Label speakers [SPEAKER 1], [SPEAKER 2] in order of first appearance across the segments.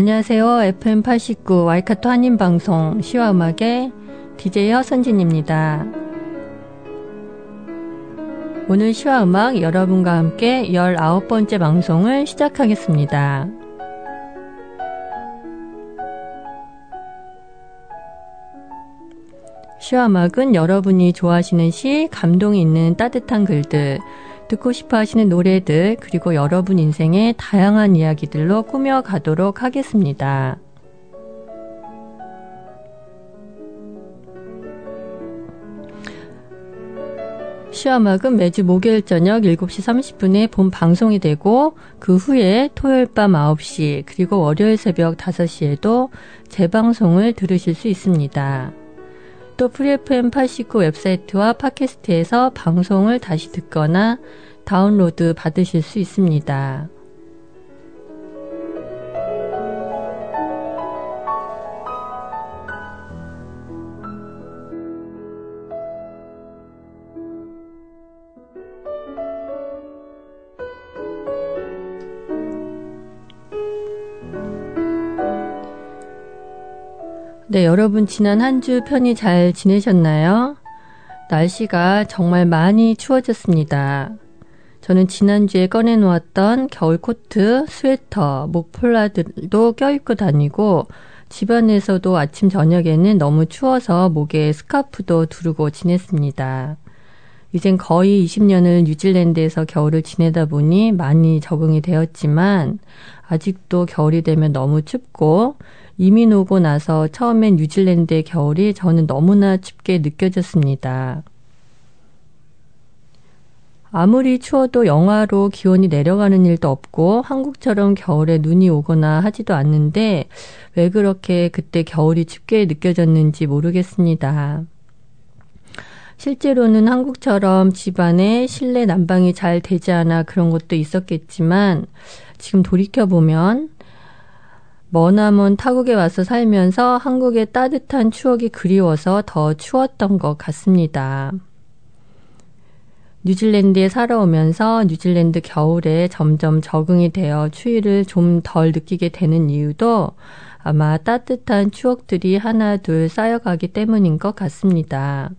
[SPEAKER 1] 안녕하세요. FM89 와이카토 한인방송 시와 음악의 DJ 허선진입니다. 오늘 시와 음악 여러분과 함께 19번째 방송을 시작하겠습니다. 시와 음악은 여러분이 좋아하시는 시, 감동이 있는 따뜻한 글들, 듣고 싶어 하시는 노래들, 그리고 여러분 인생의 다양한 이야기들로 꾸며가도록 하겠습니다. 시와음악은 매주 목요일 저녁 7시 30분에 본 방송이 되고 그 후에 토요일 밤 9시 그리고 월요일 새벽 5시에도 재방송을 들으실 수 있습니다. 또 프리FM 89 웹사이트와 팟캐스트에서 방송을 다시 듣거나 다운로드 받으실 수 있습니다. 네, 여러분 지난 한 주 편히 잘 지내셨나요? 날씨가 정말 많이 추워졌습니다. 저는 지난주에 꺼내놓았던 겨울 코트, 스웨터, 목폴라들도 껴입고 다니고 집안에서도 아침 저녁에는 너무 추워서 목에 스카프도 두르고 지냈습니다. 이젠 거의 20년을 뉴질랜드에서 겨울을 지내다 보니 많이 적응이 되었지만 아직도 겨울이 되면 너무 춥고 이민 오고 나서 처음엔 뉴질랜드의 겨울이 저는 너무나 춥게 느껴졌습니다. 아무리 추워도 영하로 기온이 내려가는 일도 없고 한국처럼 겨울에 눈이 오거나 하지도 않는데 왜 그렇게 그때 겨울이 춥게 느껴졌는지 모르겠습니다. 실제로는 한국처럼 집안에 실내 난방이 잘 되지 않아 그런 것도 있었겠지만 지금 돌이켜보면 머나먼 타국에 와서 살면서 한국의 따뜻한 추억이 그리워서 더 추웠던 것 같습니다. 뉴질랜드에 살아오면서 뉴질랜드 겨울에 점점 적응이 되어 추위를 좀 덜 느끼게 되는 이유도 아마 따뜻한 추억들이 하나 둘 쌓여가기 때문인 것 같습니다.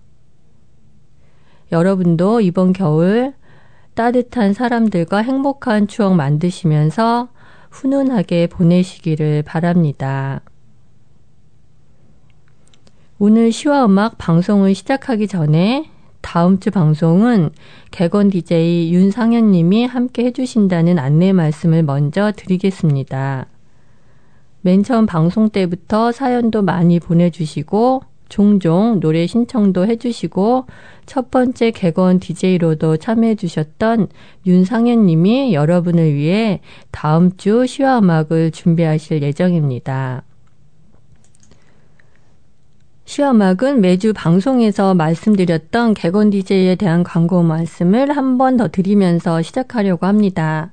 [SPEAKER 1] 여러분도 이번 겨울 따뜻한 사람들과 행복한 추억 만드시면서 훈훈하게 보내시기를 바랍니다. 오늘 시와 음악 방송을 시작하기 전에 다음 주 방송은 개건 DJ 윤상현 님이 함께 해주신다는 안내 말씀을 먼저 드리겠습니다. 맨 처음 방송 때부터 사연도 많이 보내주시고 종종 노래 신청도 해주시고 첫 번째 개건 DJ로도 참여해주셨던 윤상현 님이 여러분을 위해 다음 주 시화 음악을 준비하실 예정입니다. 시화 음악은 매주 방송에서 말씀드렸던 개건 DJ에 대한 광고 말씀을 한 번 더 드리면서 시작하려고 합니다.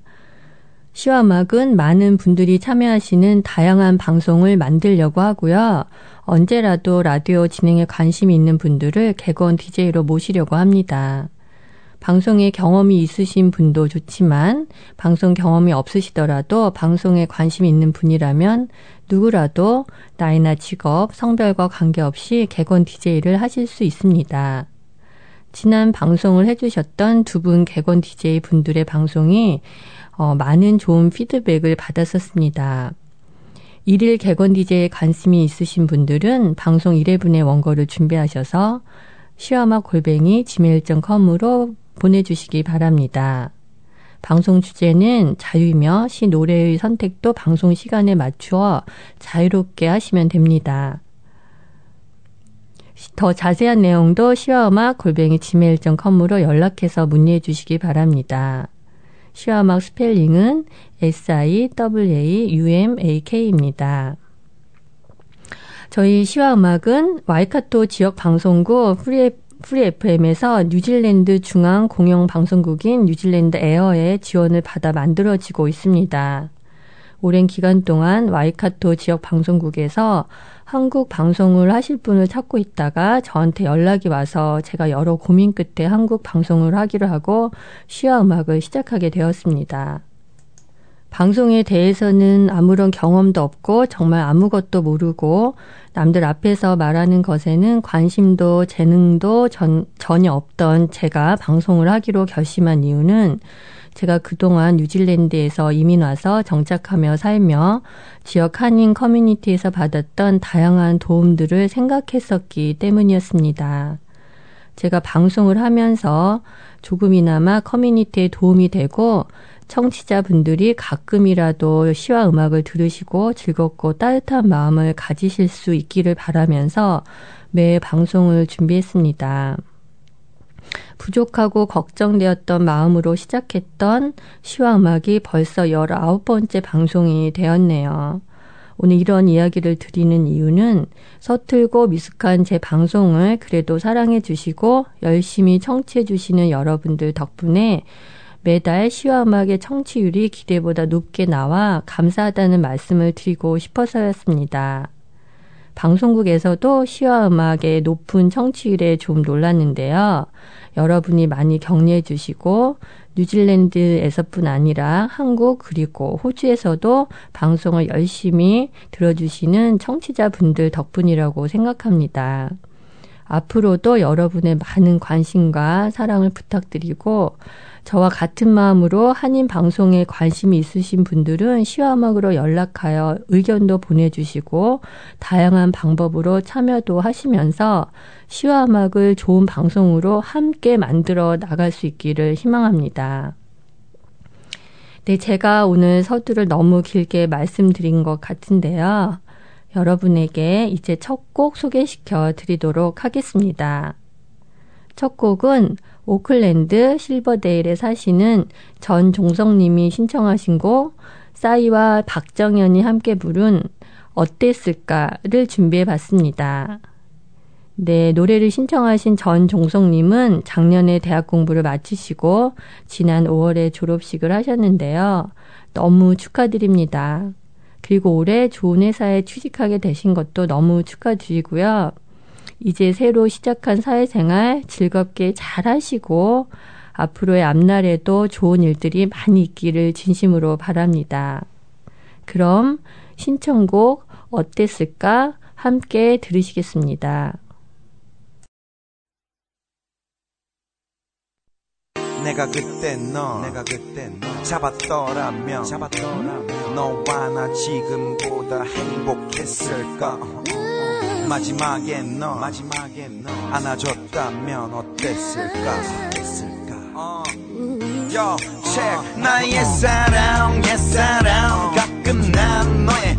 [SPEAKER 1] 시화 음악은 많은 분들이 참여하시는 다양한 방송을 만들려고 하고요. 언제라도 라디오 진행에 관심이 있는 분들을 개건 DJ로 모시려고 합니다. 방송에 경험이 있으신 분도 좋지만 방송 경험이 없으시더라도 방송에 관심이 있는 분이라면 누구라도 나이나 직업, 성별과 관계없이 개건 DJ를 하실 수 있습니다. 지난 방송을 해주셨던 두 분 개건 DJ 분들의 방송이 어, 많은 좋은 피드백을 받았었습니다. 일일 개건 DJ에 관심이 있으신 분들은 방송 1회분의 원고를 준비하셔서 시와마 골뱅이 gmail.com으로 보내주시기 바랍니다. 방송 주제는 자유이며 시 노래의 선택도 방송 시간에 맞추어 자유롭게 하시면 됩니다. 더 자세한 내용도 시와음악 골뱅이 gmail.com으로 연락해서 문의해 주시기 바랍니다. 시와음악 스펠링은 S-I-W-A-U-M-A-K입니다. 저희 시와음악은 와이카토 지역 방송국 프리, 프리 FM에서 뉴질랜드 중앙 공영 방송국인 뉴질랜드 온 에어의 지원을 받아 만들어지고 있습니다. 오랜 기간 동안 와이카토 지역 방송국에서 한국 방송을 하실 분을 찾고 있다가 저한테 연락이 와서 제가 여러 고민 끝에 한국 방송을 하기로 하고 시와 음악을 시작하게 되었습니다. 방송에 대해서는 아무런 경험도 없고 정말 아무것도 모르고 남들 앞에서 말하는 것에는 관심도 재능도 전, 전혀 없던 제가 방송을 하기로 결심한 이유는 제가 그동안 뉴질랜드에서 이민 와서 정착하며 살며 지역 한인 커뮤니티에서 받았던 다양한 도움들을 생각했었기 때문이었습니다. 제가 방송을 하면서 조금이나마 커뮤니티에 도움이 되고 청취자분들이 가끔이라도 시와 음악을 들으시고 즐겁고 따뜻한 마음을 가지실 수 있기를 바라면서 매 방송을 준비했습니다. 부족하고 걱정되었던 마음으로 시작했던 시와 음악이 벌써 19번째 방송이 되었네요. 오늘 이런 이야기를 드리는 이유는 서툴고 미숙한 제 방송을 그래도 사랑해 주시고 열심히 청취해 주시는 여러분들 덕분에 매달 시와 음악의 청취율이 기대보다 높게 나와 감사하다는 말씀을 드리고 싶어서였습니다. 방송국에서도 시와 음악의 높은 청취율에 좀 놀랐는데요. 여러분이 많이 격려해 주시고 뉴질랜드에서뿐 아니라 한국 그리고 호주에서도 방송을 열심히 들어주시는 청취자분들 덕분이라고 생각합니다. 앞으로도 여러분의 많은 관심과 사랑을 부탁드리고 저와 같은 마음으로 한인 방송에 관심이 있으신 분들은 시화음악으로 연락하여 의견도 보내주시고 다양한 방법으로 참여도 하시면서 시화음악을 좋은 방송으로 함께 만들어 나갈 수 있기를 희망합니다. 네, 제가 오늘 서두를 너무 길게 말씀드린 것 같은데요. 여러분에게 이제 첫 곡 소개시켜 드리도록 하겠습니다. 첫 곡은 오클랜드 실버데일에 사시는 전종성님이 신청하신 곡 싸이와 박정현이 함께 부른 어땠을까를 준비해 봤습니다. 네, 노래를 신청하신 전종성님은 작년에 대학 공부를 마치시고 지난 5월에 졸업식을 하셨는데요. 너무 축하드립니다. 그리고 올해 좋은 회사에 취직하게 되신 것도 너무 축하드리고요. 이제 새로 시작한 사회생활 즐겁게 잘 하시고 앞으로의 앞날에도 좋은 일들이 많이 있기를 진심으로 바랍니다. 그럼 신청곡 어땠을까 함께 들으시겠습니다. 내가 그때 너 내가 그때 너 잡았더라면 잡았더라면 너와 나 지금보다 행복했을까 마지막에 너 마지막에 너 안아줬다면 어땠을까? 어땠을까? 어. Yo, check. 나의 사랑 옛사랑. 가끔 난 너의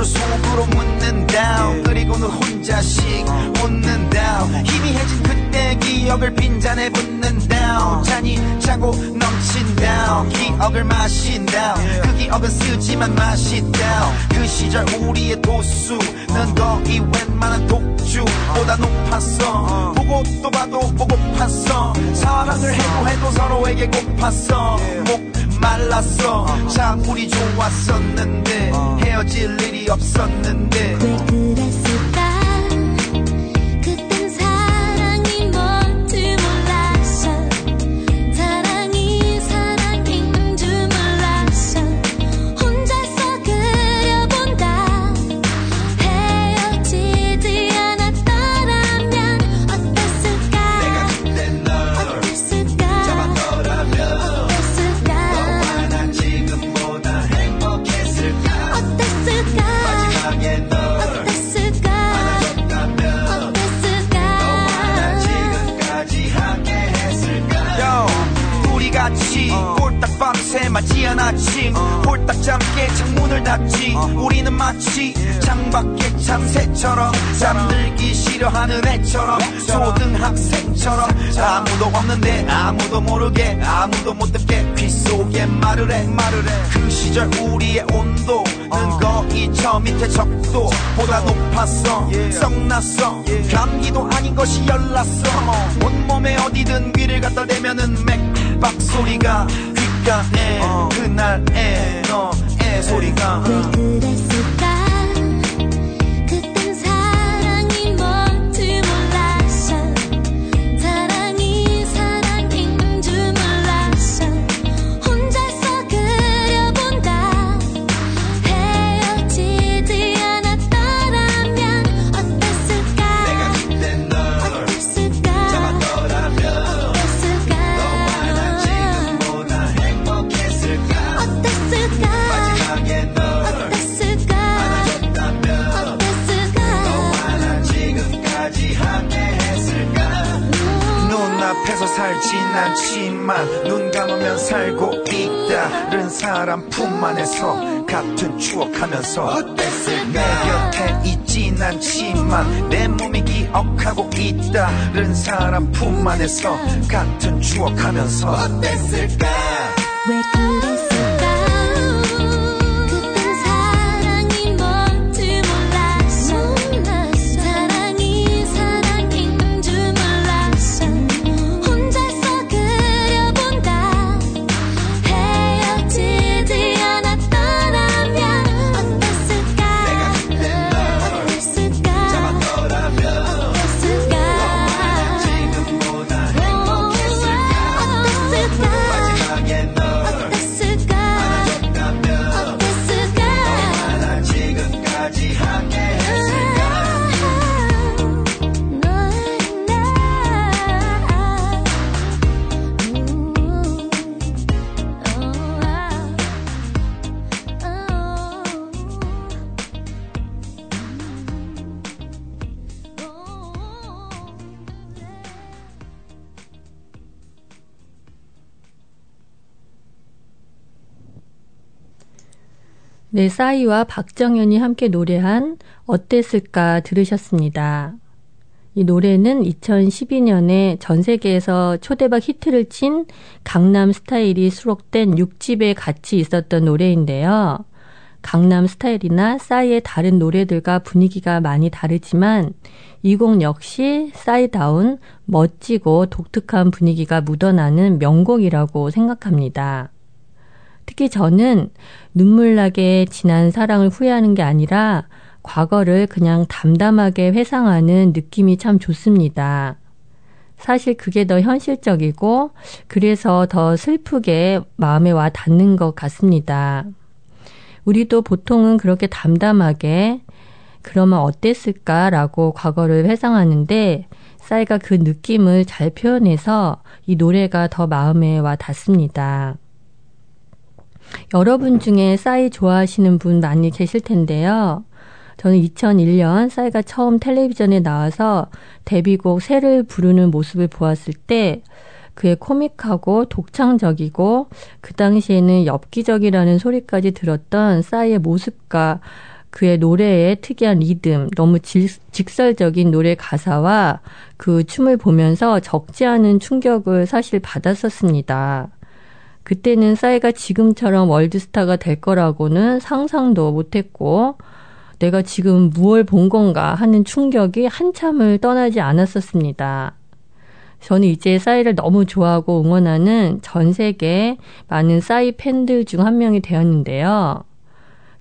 [SPEAKER 1] 안부를 속으로 묻는다 그리고는 혼자씩 웃는다 희미해진 그때 기억을 빈잔에 붓는다 잔이 차고 넘친다 기억을 마신다 그 기억은 쓰지만 맛있다 그 시절 우리의 도수는 거의 웬만한 독주보다 높았어. 보고 또 봐도 보고팠어. 사랑을 해도 해도 서로에게 고팠어. 목 말랐어. 참 우리 좋았었는데 헤어질 일이 없었는데 맞지 아침 홀딱 잠깨
[SPEAKER 2] 창문을 닫지. 어. 우리는 마치 창밖의 참새처럼 잠들기 싫어하는 애처럼 초등학생처럼 아무도 없는데 아무도 모르게 아무도 못 듣게 귀 속에 말을 해. 말을 해그 시절 우리의 온도는 어. 거의 저 밑에 적도보다 높았어. 썩났어. 감기도 아닌 것이 열났어. 온몸에 어디든 귀를 갖다 대면은 맥박 소리가 귓가에 어. 그날의 너의 소리가
[SPEAKER 3] 왜
[SPEAKER 2] 그랬을 억하고 있다른 사람 품 안에서 같은 추억하면서 어땠을까
[SPEAKER 1] 네, 싸이와 박정현이 함께 노래한 어땠을까 들으셨습니다. 이 노래는 2012년에 전 세계에서 초대박 히트를 친 강남 스타일이 수록된 6집에 같이 있었던 노래인데요. 강남 스타일이나 싸이의 다른 노래들과 분위기가 많이 다르지만 이 곡 역시 싸이다운 멋지고 독특한 분위기가 묻어나는 명곡이라고 생각합니다. 특히 저는 눈물나게 지난 사랑을 후회하는 게 아니라 과거를 그냥 담담하게 회상하는 느낌이 참 좋습니다. 사실 그게 더 현실적이고 그래서 더 슬프게 마음에 와 닿는 것 같습니다. 우리도 보통은 그렇게 담담하게 그러면 어땠을까라고 과거를 회상하는데 싸이가 그 느낌을 잘 표현해서 이 노래가 더 마음에 와 닿습니다. 여러분 중에 싸이 좋아하시는 분 많이 계실 텐데요. 저는 2001년 싸이가 처음 텔레비전에 나와서 데뷔곡 새를 부르는 모습을 보았을 때 그의 코믹하고 독창적이고 그 당시에는 엽기적이라는 소리까지 들었던 싸이의 모습과 그의 노래의 특이한 리듬, 너무 직설적인 노래 가사와 그 춤을 보면서 적지 않은 충격을 사실 받았었습니다. 그때는 싸이가 지금처럼 월드스타가 될 거라고는 상상도 못했고, 내가 지금 무얼 본 건가 하는 충격이 한참을 떠나지 않았었습니다. 저는 이제 싸이를 너무 좋아하고 응원하는 전 세계 많은 싸이 팬들 중 한 명이 되었는데요.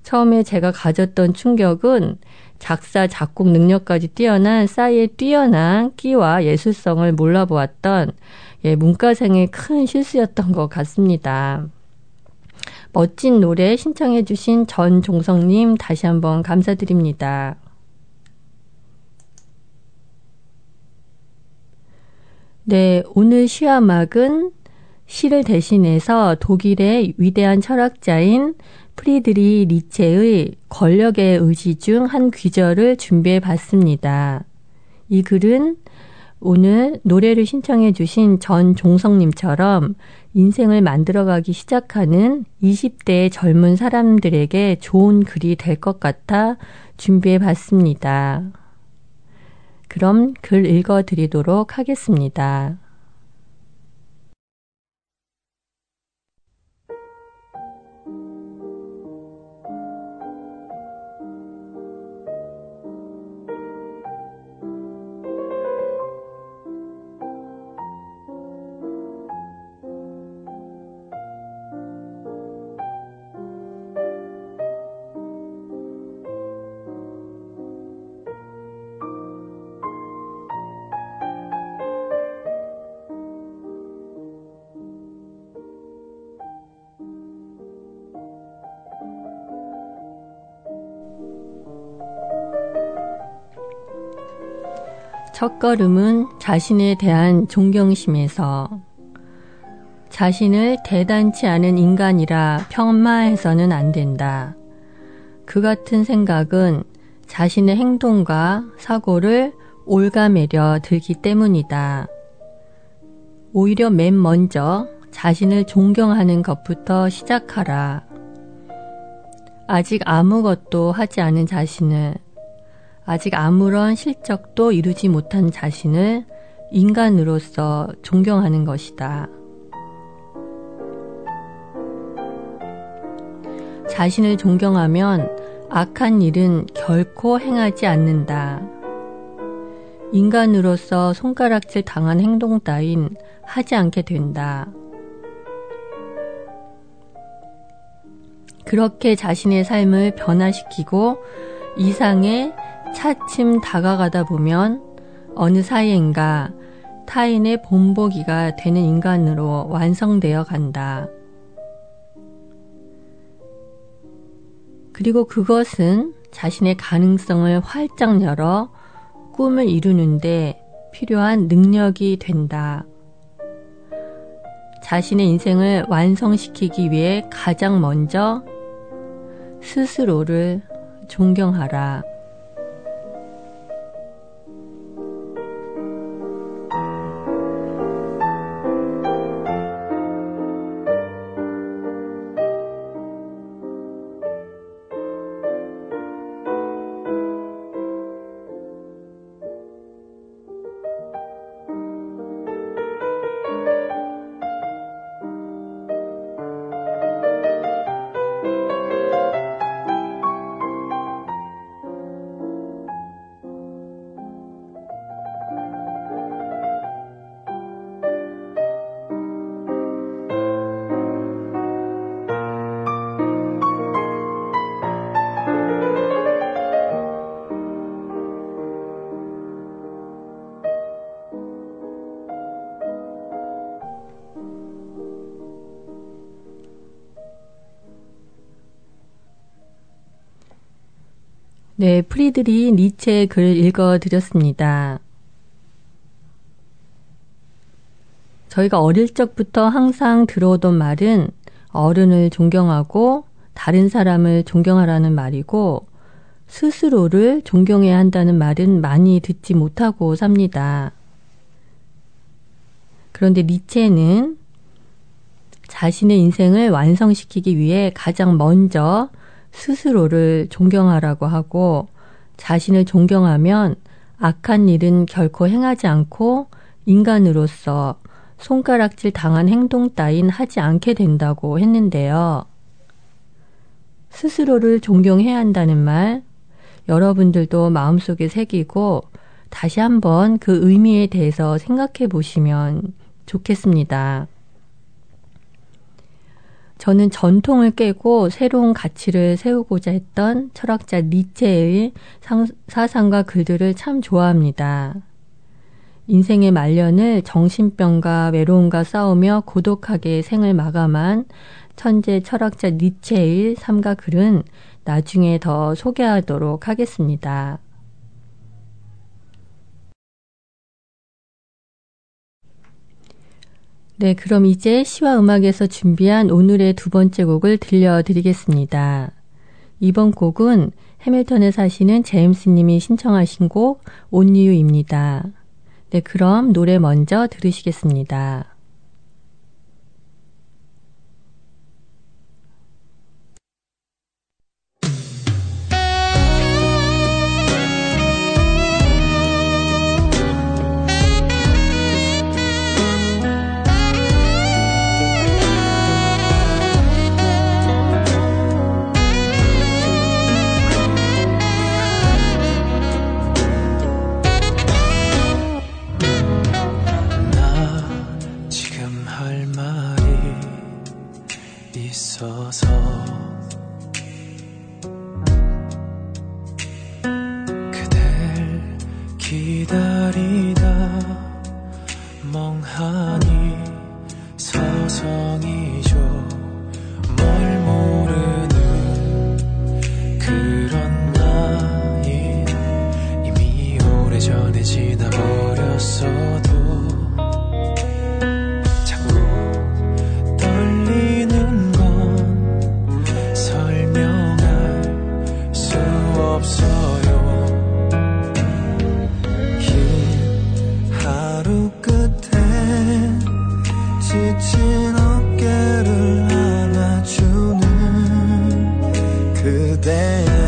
[SPEAKER 1] 처음에 제가 가졌던 충격은 작사, 작곡 능력까지 뛰어난 싸이의 뛰어난 끼와 예술성을 몰라보았던 예, 문과생의 큰 실수였던 것 같습니다. 멋진 노래 신청해주신 전종성님 다시 한번 감사드립니다. 네, 오늘 시화막은 시를 대신해서 독일의 위대한 철학자인 프리드리 리체의 권력의 의지 중 한 귀절을 준비해 봤습니다. 이 글은 오늘 노래를 신청해 주신 전종성님처럼 인생을 만들어가기 시작하는 20대의 젊은 사람들에게 좋은 글이 될 것 같아 준비해 봤습니다. 그럼 글 읽어 드리도록 하겠습니다. 첫걸음은 자신에 대한 존경심에서 자신을 대단치 않은 인간이라 평마해서는 안 된다. 그 같은 생각은 자신의 행동과 사고를 올가매려 들기 때문이다. 오히려 맨 먼저 자신을 존경하는 것부터 시작하라. 아직 아무것도 하지 않은 자신을 아직 아무런 실적도 이루지 못한 자신을 인간으로서 존경하는 것이다. 자신을 존경하면 악한 일은 결코 행하지 않는다. 인간으로서 손가락질 당한 행동 따윈 하지 않게 된다. 그렇게 자신의 삶을 변화시키고 이상의 차츰 다가가다 보면 어느 사이인가 타인의 본보기가 되는 인간으로 완성되어 간다. 그리고 그것은 자신의 가능성을 활짝 열어 꿈을 이루는데 필요한 능력이 된다. 자신의 인생을 완성시키기 위해 가장 먼저 스스로를 존경하라. 네, 프리드리 니체의 글 읽어드렸습니다. 저희가 어릴 적부터 항상 들어오던 말은 어른을 존경하고 다른 사람을 존경하라는 말이고 스스로를 존경해야 한다는 말은 많이 듣지 못하고 삽니다. 그런데 니체는 자신의 인생을 완성시키기 위해 가장 먼저 스스로를 존경하라고 하고 자신을 존경하면 악한 일은 결코 행하지 않고 인간으로서 손가락질 당한 행동 따윈 하지 않게 된다고 했는데요. 스스로를 존경해야 한다는 말, 여러분들도 마음속에 새기고 다시 한번 그 의미에 대해서 생각해 보시면 좋겠습니다. 저는 전통을 깨고 새로운 가치를 세우고자 했던 철학자 니체의 사상과 글들을 참 좋아합니다. 인생의 말년을 정신병과 외로움과 싸우며 고독하게 생을 마감한 천재 철학자 니체의 삶과 글은 나중에 더 소개하도록 하겠습니다. 네, 그럼 이제 시와 음악에서 준비한 오늘의 두 번째 곡을 들려드리겠습니다. 이번 곡은 해밀턴에 사시는 제임스님이 신청하신 곡 온유입니다. 네, 그럼 노래 먼저 들으시겠습니다.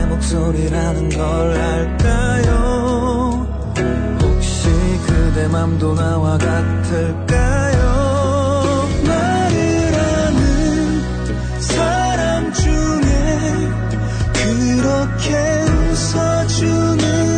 [SPEAKER 4] 목소리라는 걸 알까요? 혹시 그대 맘도 나와 같을까요? 나를 아는 사람 중에 그렇게 웃어주는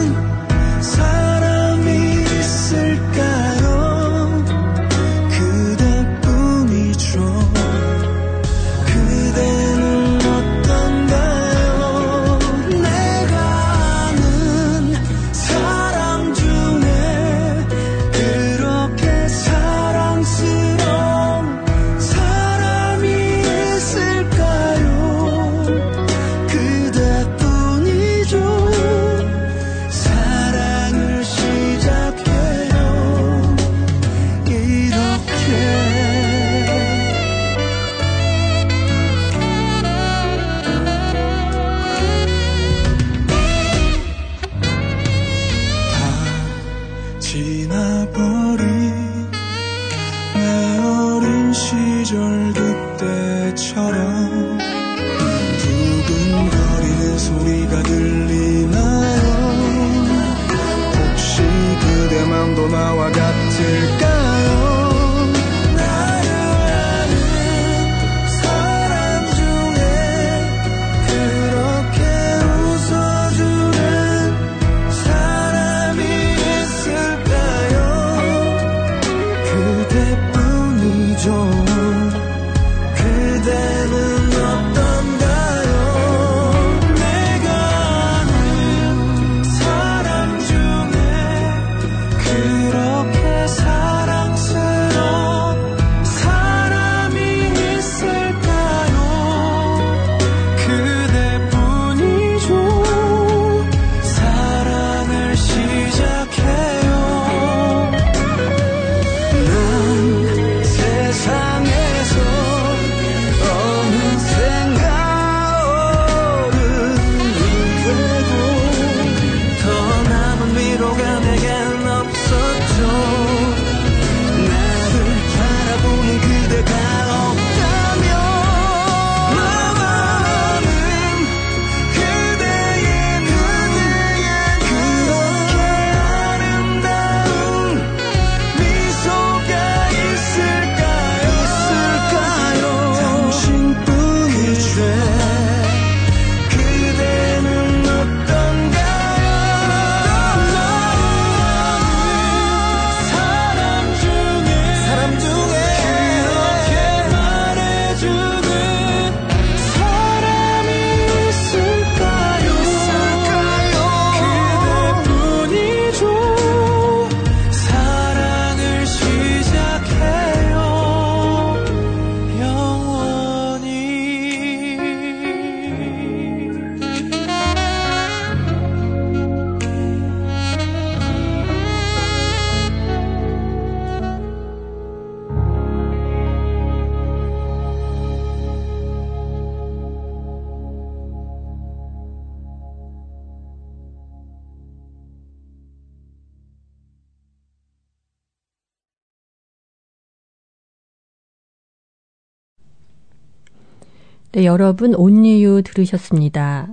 [SPEAKER 1] 네, 여러분 온유유 들으셨습니다.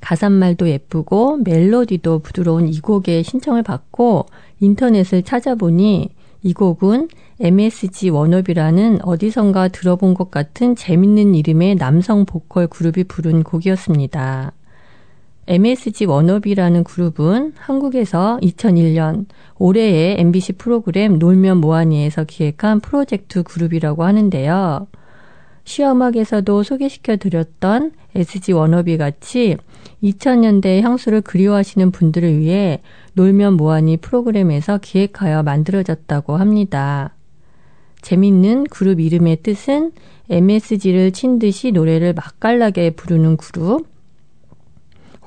[SPEAKER 1] 가사말도 예쁘고 멜로디도 부드러운 이 곡의 신청을 받고 인터넷을 찾아보니 이 곡은 MSG 워너비라는 어디선가 들어본 것 같은 재밌는 이름의 남성 보컬 그룹이 부른 곡이었습니다. MSG 워너비라는 그룹은 한국에서 2001년 올해의 MBC 프로그램 놀면 뭐하니에서 기획한 프로젝트 그룹이라고 하는데요. 시어음악에서도 소개시켜 드렸던 SG 워너비 같이 2000년대 향수를 그리워하시는 분들을 위해 놀면 뭐하니 프로그램에서 기획하여 만들어졌다고 합니다. 재밌는 그룹 이름의 뜻은 MSG를 친 듯이 노래를 맛깔나게 부르는 그룹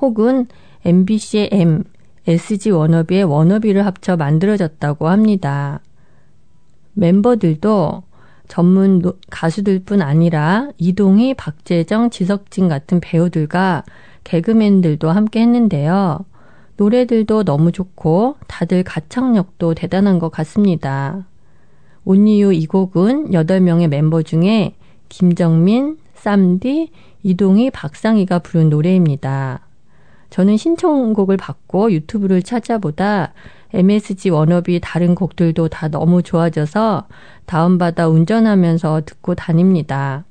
[SPEAKER 1] 혹은 MBC의 M, SG 워너비의 워너비를 합쳐 만들어졌다고 합니다. 멤버들도 전문 노- 가수들뿐 아니라 이동희, 박재정, 지석진 같은 배우들과 개그맨들도 함께 했는데요. 노래들도 너무 좋고 다들 가창력도 대단한 것 같습니다. 온리유 이 곡은 8명의 멤버 중에 김정민, 쌈디, 이동희, 박상희가 부른 노래입니다. 저는 신청곡을 받고 유튜브를 찾아보다 MSG 워너비 다른 곡들도 다 너무 좋아져서 다운받아 운전하면서 듣고 다닙니다.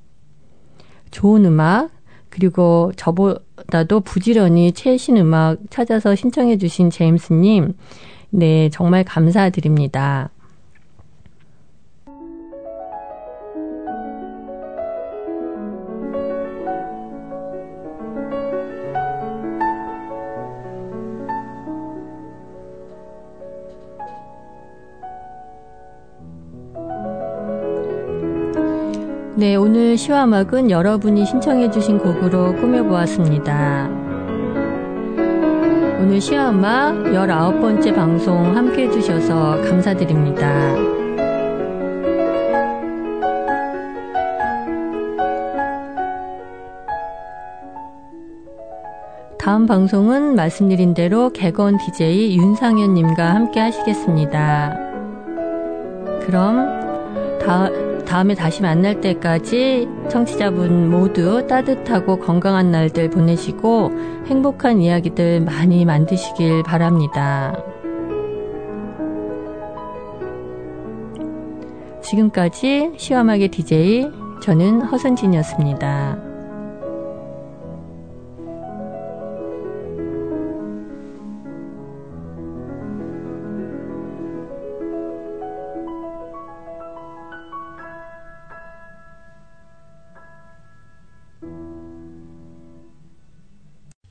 [SPEAKER 1] 좋은 음악, 그리고 저보다도 부지런히 최신 음악 찾아서 신청해주신 제임스님, 네, 정말 감사드립니다. 네, 오늘 음악은 여러분이 신청해주신 곡으로 꾸며보았습니다. 오늘 음악 19번째 방송 함께 해주셔서 감사드립니다. 다음 방송은 말씀드린 대로 개건 DJ 윤상현님과 함께 하시겠습니다. 그럼 다, 다음에 다시 만날 때까지 청취자분 모두 따뜻하고 건강한 날들 보내시고 행복한 이야기들 많이 만드시길 바랍니다. 지금까지 시험하게 DJ 저는 허선진이었습니다.